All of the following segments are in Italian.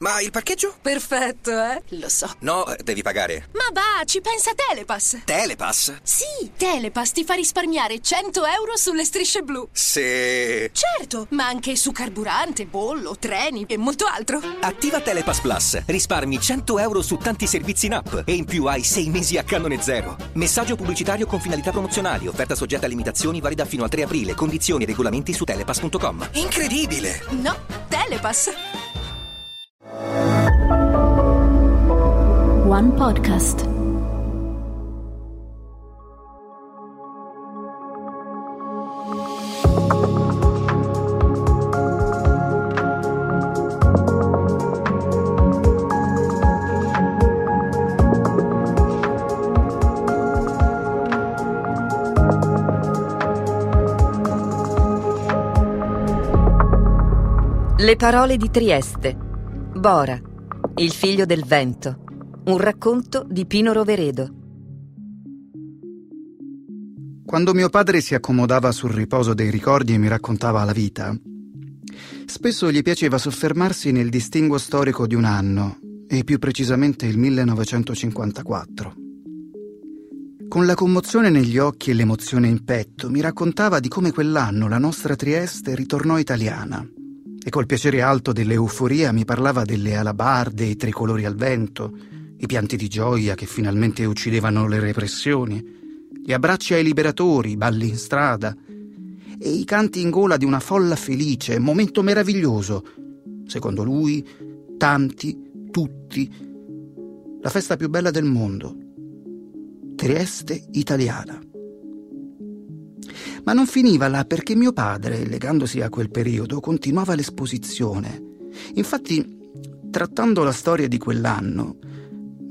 Ma il parcheggio? Perfetto, eh? Lo so. No, devi pagare. Ma va, ci pensa Telepass. Telepass? Sì, Telepass ti fa risparmiare 100 euro sulle strisce blu. Se... Certo, ma anche su carburante, bollo, treni e molto altro. Attiva Telepass Plus. Risparmi 100 euro su tanti servizi in app e in più hai 6 mesi a canone zero. Messaggio pubblicitario con finalità promozionali. Offerta soggetta a limitazioni valida fino al 3 aprile. Condizioni e regolamenti su telepass.com. Incredibile! No, Telepass. One Podcast. Le parole di Trieste. Bora, il figlio del vento. Un racconto di Pino Roveredo. Quando mio padre si accomodava sul riposo dei ricordi e mi raccontava la vita, spesso gli piaceva soffermarsi nel distinguo storico di un anno, e più precisamente il 1954. Con la commozione negli occhi e l'emozione in petto, mi raccontava di come quell'anno la nostra Trieste ritornò italiana e col piacere alto dell'euforia mi parlava delle alabarde, i tricolori al vento, i pianti di gioia che finalmente uccidevano le repressioni, gli abbracci ai liberatori, i balli in strada e i canti in gola di una folla felice, momento meraviglioso. Secondo lui, tanti, tutti, la festa più bella del mondo. Trieste italiana. Ma non finiva là perché mio padre, legandosi a quel periodo, continuava l'esposizione. Infatti, trattando la storia di quell'anno,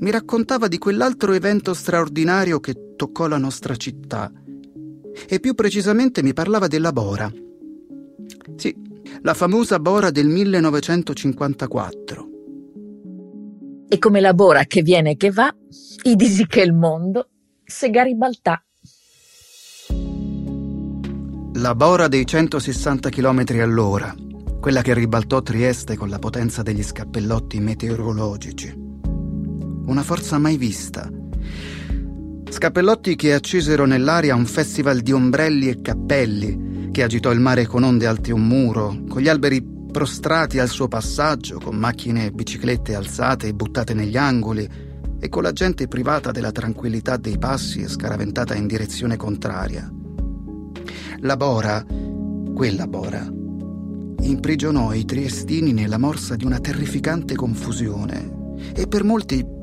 mi raccontava di quell'altro evento straordinario che toccò la nostra città. E più precisamente mi parlava della Bora. Sì, la famosa Bora del 1954. E come la Bora che viene e che va, i disi che il mondo, se Garibaltà. La bora dei 160 km all'ora, quella che ribaltò Trieste con la potenza degli scappellotti meteorologici. Una forza mai vista. Scappellotti che accesero nell'aria un festival di ombrelli e cappelli, che agitò il mare con onde alte un muro, con gli alberi prostrati al suo passaggio, con macchine e biciclette alzate e buttate negli angoli, e con la gente privata della tranquillità dei passi e scaraventata in direzione contraria. La Bora, quella Bora, imprigionò i triestini nella morsa di una terrificante confusione e per molti,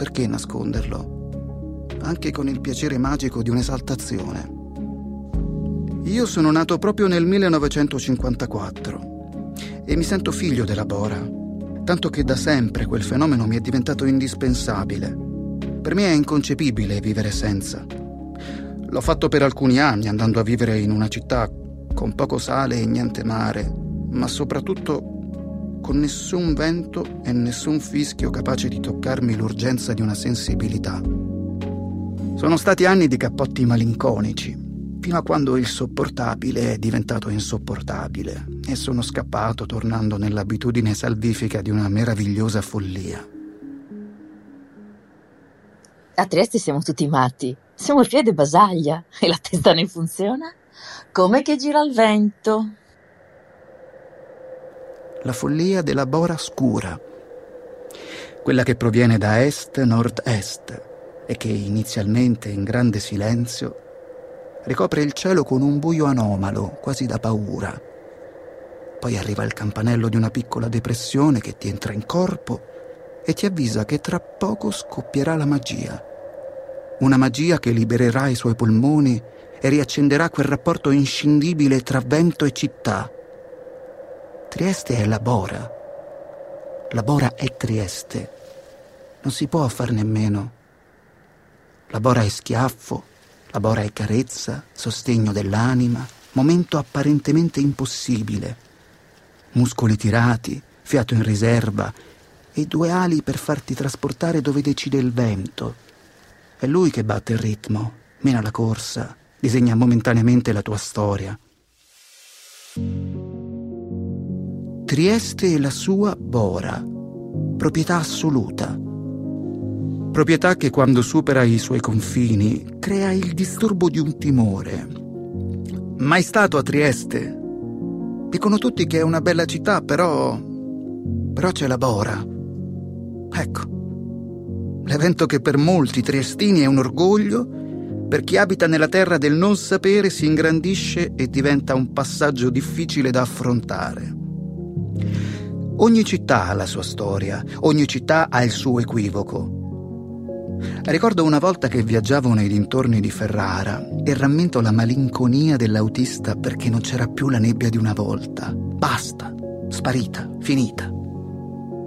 perché nasconderlo, anche con il piacere magico di un'esaltazione. Io sono nato proprio nel 1954 e mi sento figlio della Bora, tanto che da sempre quel fenomeno mi è diventato indispensabile. Per me è inconcepibile vivere senza. L'ho fatto per alcuni anni, andando a vivere in una città con poco sale e niente mare, ma soprattutto con nessun vento e nessun fischio capace di toccarmi l'urgenza di una sensibilità. Sono stati anni di cappotti malinconici, fino a quando il sopportabile è diventato insopportabile e sono scappato tornando nell'abitudine salvifica di una meravigliosa follia. A Trieste siamo tutti matti. Siamo il piede basaglia e la testa ne funziona? Come che gira il vento? La follia della bora scura, quella che proviene da est-nord-est e che inizialmente in grande silenzio ricopre il cielo con un buio anomalo, quasi da paura. Poi arriva il campanello di una piccola depressione che ti entra in corpo e ti avvisa che tra poco scoppierà la magia una magia che libererà i suoi polmoni e riaccenderà quel rapporto inscindibile tra vento e città. Trieste è la Bora. La Bora è Trieste. Non si può farne meno. La Bora è schiaffo, la Bora è carezza, sostegno dell'anima, momento apparentemente impossibile. Muscoli tirati, fiato in riserva e due ali per farti trasportare dove decide il vento è lui che batte il ritmo, mena la corsa, disegna momentaneamente la tua storia. Trieste e la sua Bora, proprietà assoluta. Proprietà che quando supera i suoi confini crea il disturbo di un timore. Mai stato a Trieste? Dicono tutti che è una bella città, però... però c'è la Bora. Ecco, l'evento che per molti triestini è un orgoglio, per chi abita nella terra del non sapere si ingrandisce e diventa un passaggio difficile da affrontare. Ogni città ha la sua storia, ogni città ha il suo equivoco. Ricordo una volta che viaggiavo nei dintorni di Ferrara e rammento la malinconia dell'autista perché non c'era più la nebbia di una volta. Basta, sparita, finita.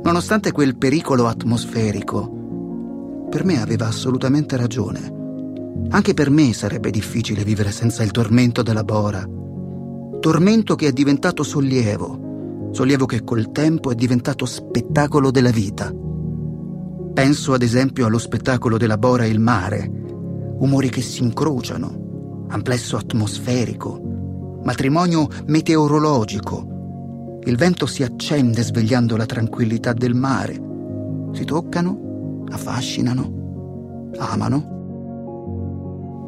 Nonostante quel pericolo atmosferico, per me aveva assolutamente ragione. Anche per me sarebbe difficile vivere senza il tormento della Bora. Tormento che è diventato sollievo, sollievo che col tempo è diventato spettacolo della vita. Penso ad esempio allo spettacolo della Bora e il mare, umori che si incrociano, amplesso atmosferico, matrimonio meteorologico. Il vento si accende svegliando la tranquillità del mare. Si toccano, affascinano, amano.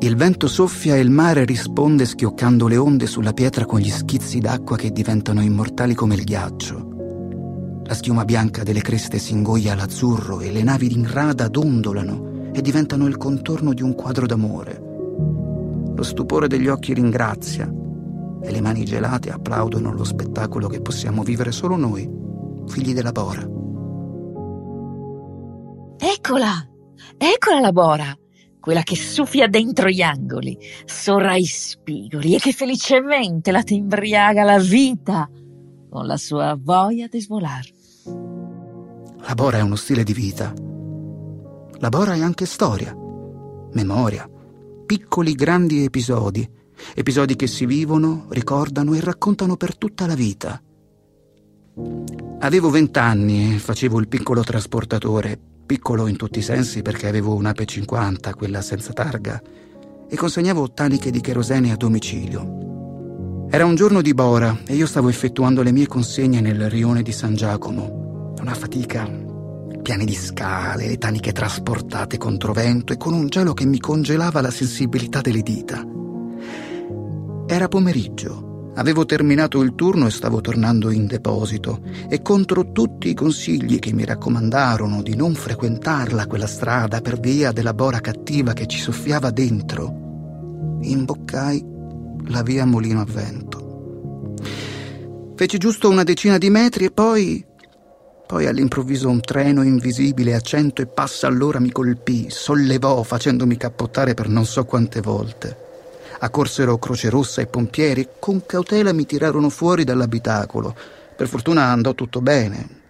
Il vento soffia e il mare risponde schioccando le onde sulla pietra con gli schizzi d'acqua che diventano immortali come il ghiaccio. La schiuma bianca delle creste si ingoglia all'azzurro e le navi in rada dondolano e diventano il contorno di un quadro d'amore. Lo stupore degli occhi ringrazia e le mani gelate applaudono lo spettacolo che possiamo vivere solo noi, figli della Bora. Eccola! Eccola la Bora! Quella che suffia dentro gli angoli, sorra i spigoli e che felicemente la timbriaga la vita con la sua voglia di svolare. La Bora è uno stile di vita. La Bora è anche storia, memoria, piccoli grandi episodi, episodi che si vivono, ricordano e raccontano per tutta la vita. Avevo vent'anni e facevo il piccolo trasportatore, piccolo in tutti i sensi perché avevo un'Ape 50, quella senza targa, e consegnavo taniche di cherosene a domicilio. Era un giorno di Bora e io stavo effettuando le mie consegne nel rione di San Giacomo una fatica, piani di scale, le taniche trasportate contro vento e con un gelo che mi congelava la sensibilità delle dita. Era pomeriggio, avevo terminato il turno e stavo tornando in deposito e contro tutti i consigli che mi raccomandarono di non frequentarla quella strada per via della bora cattiva che ci soffiava dentro, imboccai la via Molino a Vento. Feci giusto una decina di metri e poi poi all'improvviso un treno invisibile a cento e passa all'ora mi colpì, sollevò facendomi cappottare per non so quante volte. Accorsero Croce Rossa e pompieri con cautela mi tirarono fuori dall'abitacolo. Per fortuna andò tutto bene.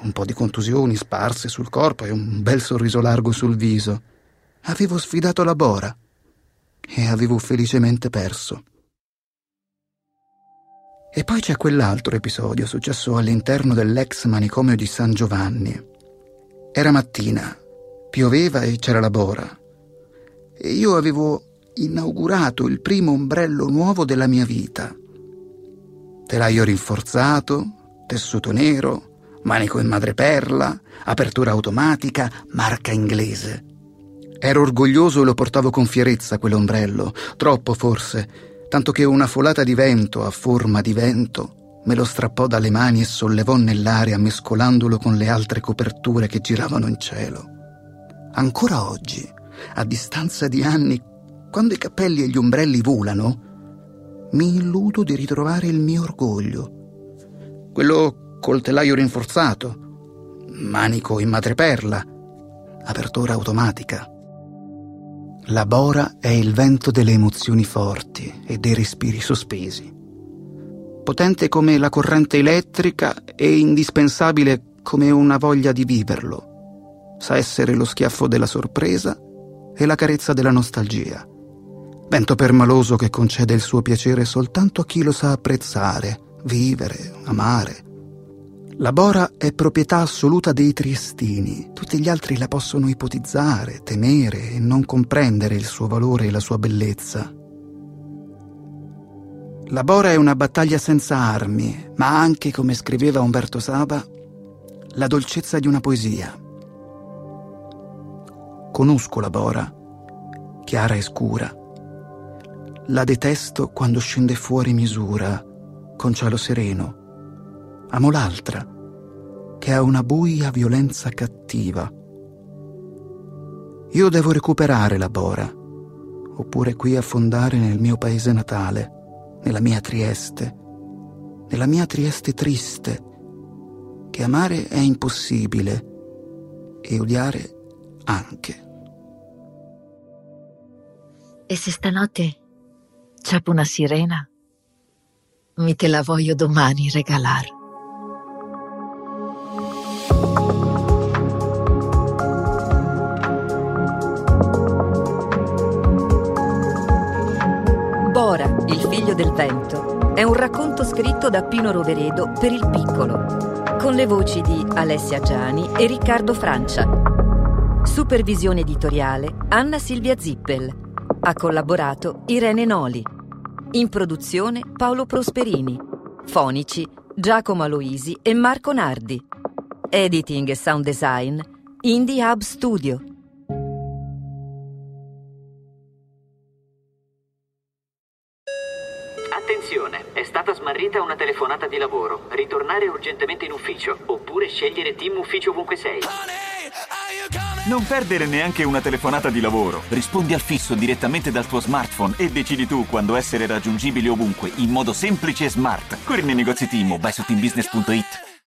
Un po' di contusioni sparse sul corpo e un bel sorriso largo sul viso. Avevo sfidato la Bora e avevo felicemente perso. E poi c'è quell'altro episodio successo all'interno dell'ex manicomio di San Giovanni. Era mattina, pioveva e c'era la bora. E io avevo inaugurato il primo ombrello nuovo della mia vita. Telaio rinforzato, tessuto nero, manico in madreperla, apertura automatica, marca inglese. Ero orgoglioso e lo portavo con fierezza quell'ombrello, troppo forse, tanto che una folata di vento a forma di vento me lo strappò dalle mani e sollevò nell'aria mescolandolo con le altre coperture che giravano in cielo. Ancora oggi, a distanza di anni, quando i cappelli e gli ombrelli volano, mi illudo di ritrovare il mio orgoglio. Quello col telaio rinforzato, manico in madreperla, apertura automatica. La bora è il vento delle emozioni forti e dei respiri sospesi. Potente come la corrente elettrica e indispensabile come una voglia di viverlo. Sa essere lo schiaffo della sorpresa e la carezza della nostalgia. Vento permaloso che concede il suo piacere soltanto a chi lo sa apprezzare, vivere, amare la Bora è proprietà assoluta dei triestini, tutti gli altri la possono ipotizzare, temere e non comprendere il suo valore e la sua bellezza. La Bora è una battaglia senza armi, ma anche, come scriveva Umberto Saba, la dolcezza di una poesia. Conosco la bora, chiara e scura. La detesto quando scende fuori misura, con cielo sereno. Amo l'altra, che ha una buia violenza cattiva. Io devo recuperare la bora, oppure qui affondare nel mio paese natale, nella mia Trieste, nella mia Trieste triste, che amare è impossibile e odiare anche. E se stanotte c'è una sirena, mi te la voglio domani regalar. Bora, il figlio del vento, è un racconto scritto da Pino Roveredo per il piccolo, con le voci di Alessia Giani e Riccardo Francia. Supervisione editoriale Anna Silvia Zippel. Ha collaborato Irene Noli. In produzione Paolo Prosperini. Fonici Giacomo Aloisi e Marco Nardi. Editing e sound design Indie Hub Studio. Attenzione, è stata smarrita una telefonata di lavoro. Ritornare urgentemente in ufficio, oppure scegliere team ufficio ovunque sei. Non perdere neanche una telefonata di lavoro. Rispondi al fisso direttamente dal tuo smartphone e decidi tu quando essere raggiungibile ovunque, in modo semplice e smart. Corri nei negozi Team o vai su teambusiness.it.